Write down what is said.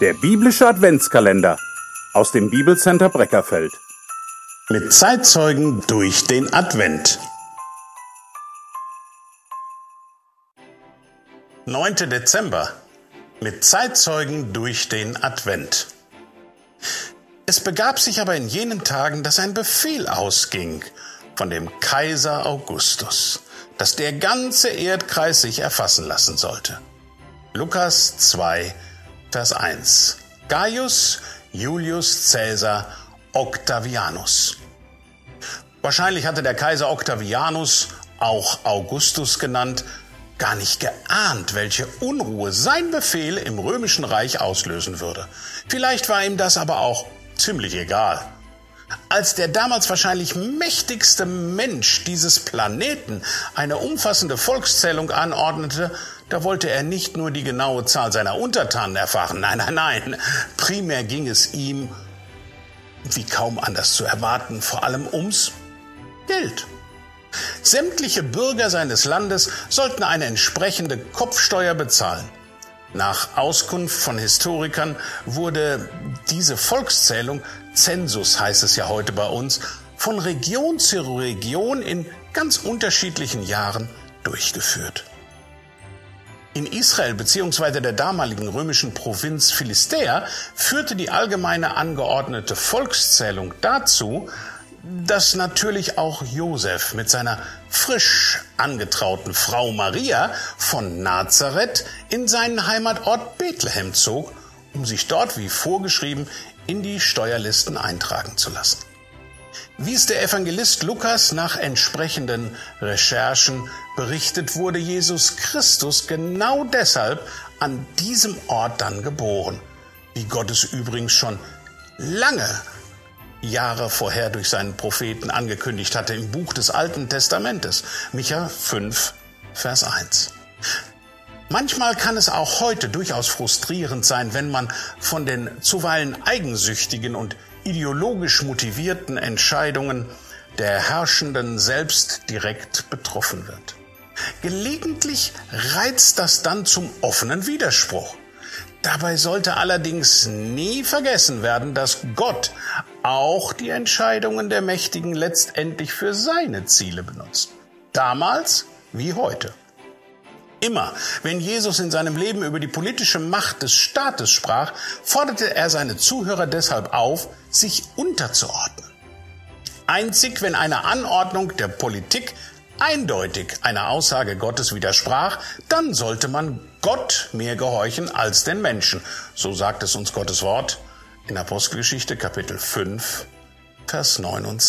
Der biblische Adventskalender aus dem Bibelcenter Breckerfeld. Mit Zeitzeugen durch den Advent. 9. Dezember. Mit Zeitzeugen durch den Advent. Es begab sich aber in jenen Tagen, dass ein Befehl ausging von dem Kaiser Augustus, dass der ganze Erdkreis sich erfassen lassen sollte. Lukas 2, Vers 1. Gaius Julius Caesar Octavianus. Wahrscheinlich hatte der Kaiser Octavianus, auch Augustus genannt, gar nicht geahnt, welche Unruhe sein Befehl im römischen Reich auslösen würde. Vielleicht war ihm das aber auch ziemlich egal. Als der damals wahrscheinlich mächtigste Mensch dieses Planeten eine umfassende Volkszählung anordnete, da wollte er nicht nur die genaue Zahl seiner Untertanen erfahren, nein, nein, nein, primär ging es ihm, wie kaum anders zu erwarten, vor allem ums Geld. Sämtliche Bürger seines Landes sollten eine entsprechende Kopfsteuer bezahlen. Nach Auskunft von Historikern wurde diese Volkszählung, Zensus heißt es ja heute bei uns, von Region zu Region in ganz unterschiedlichen Jahren durchgeführt. In Israel bzw. der damaligen römischen Provinz Philistea führte die allgemeine angeordnete Volkszählung dazu, dass natürlich auch Josef mit seiner frisch angetrauten Frau Maria von Nazareth in seinen Heimatort Bethlehem zog, um sich dort wie vorgeschrieben in die Steuerlisten eintragen zu lassen. Wie es der Evangelist Lukas nach entsprechenden Recherchen berichtet, wurde Jesus Christus genau deshalb an diesem Ort dann geboren, wie Gott es übrigens schon lange Jahre vorher durch seinen Propheten angekündigt hatte im Buch des Alten Testamentes, Micha 5, Vers 1. Manchmal kann es auch heute durchaus frustrierend sein, wenn man von den zuweilen eigensüchtigen und ideologisch motivierten Entscheidungen der Herrschenden selbst direkt betroffen wird. Gelegentlich reizt das dann zum offenen Widerspruch. Dabei sollte allerdings nie vergessen werden, dass Gott auch die Entscheidungen der Mächtigen letztendlich für seine Ziele benutzt. Damals wie heute. Immer, wenn Jesus in seinem Leben über die politische Macht des Staates sprach, forderte er seine Zuhörer deshalb auf, sich unterzuordnen. Einzig wenn eine Anordnung der Politik eindeutig einer Aussage Gottes widersprach, dann sollte man Gott mehr gehorchen als den Menschen. So sagt es uns Gottes Wort in Apostelgeschichte Kapitel 5, Vers 29.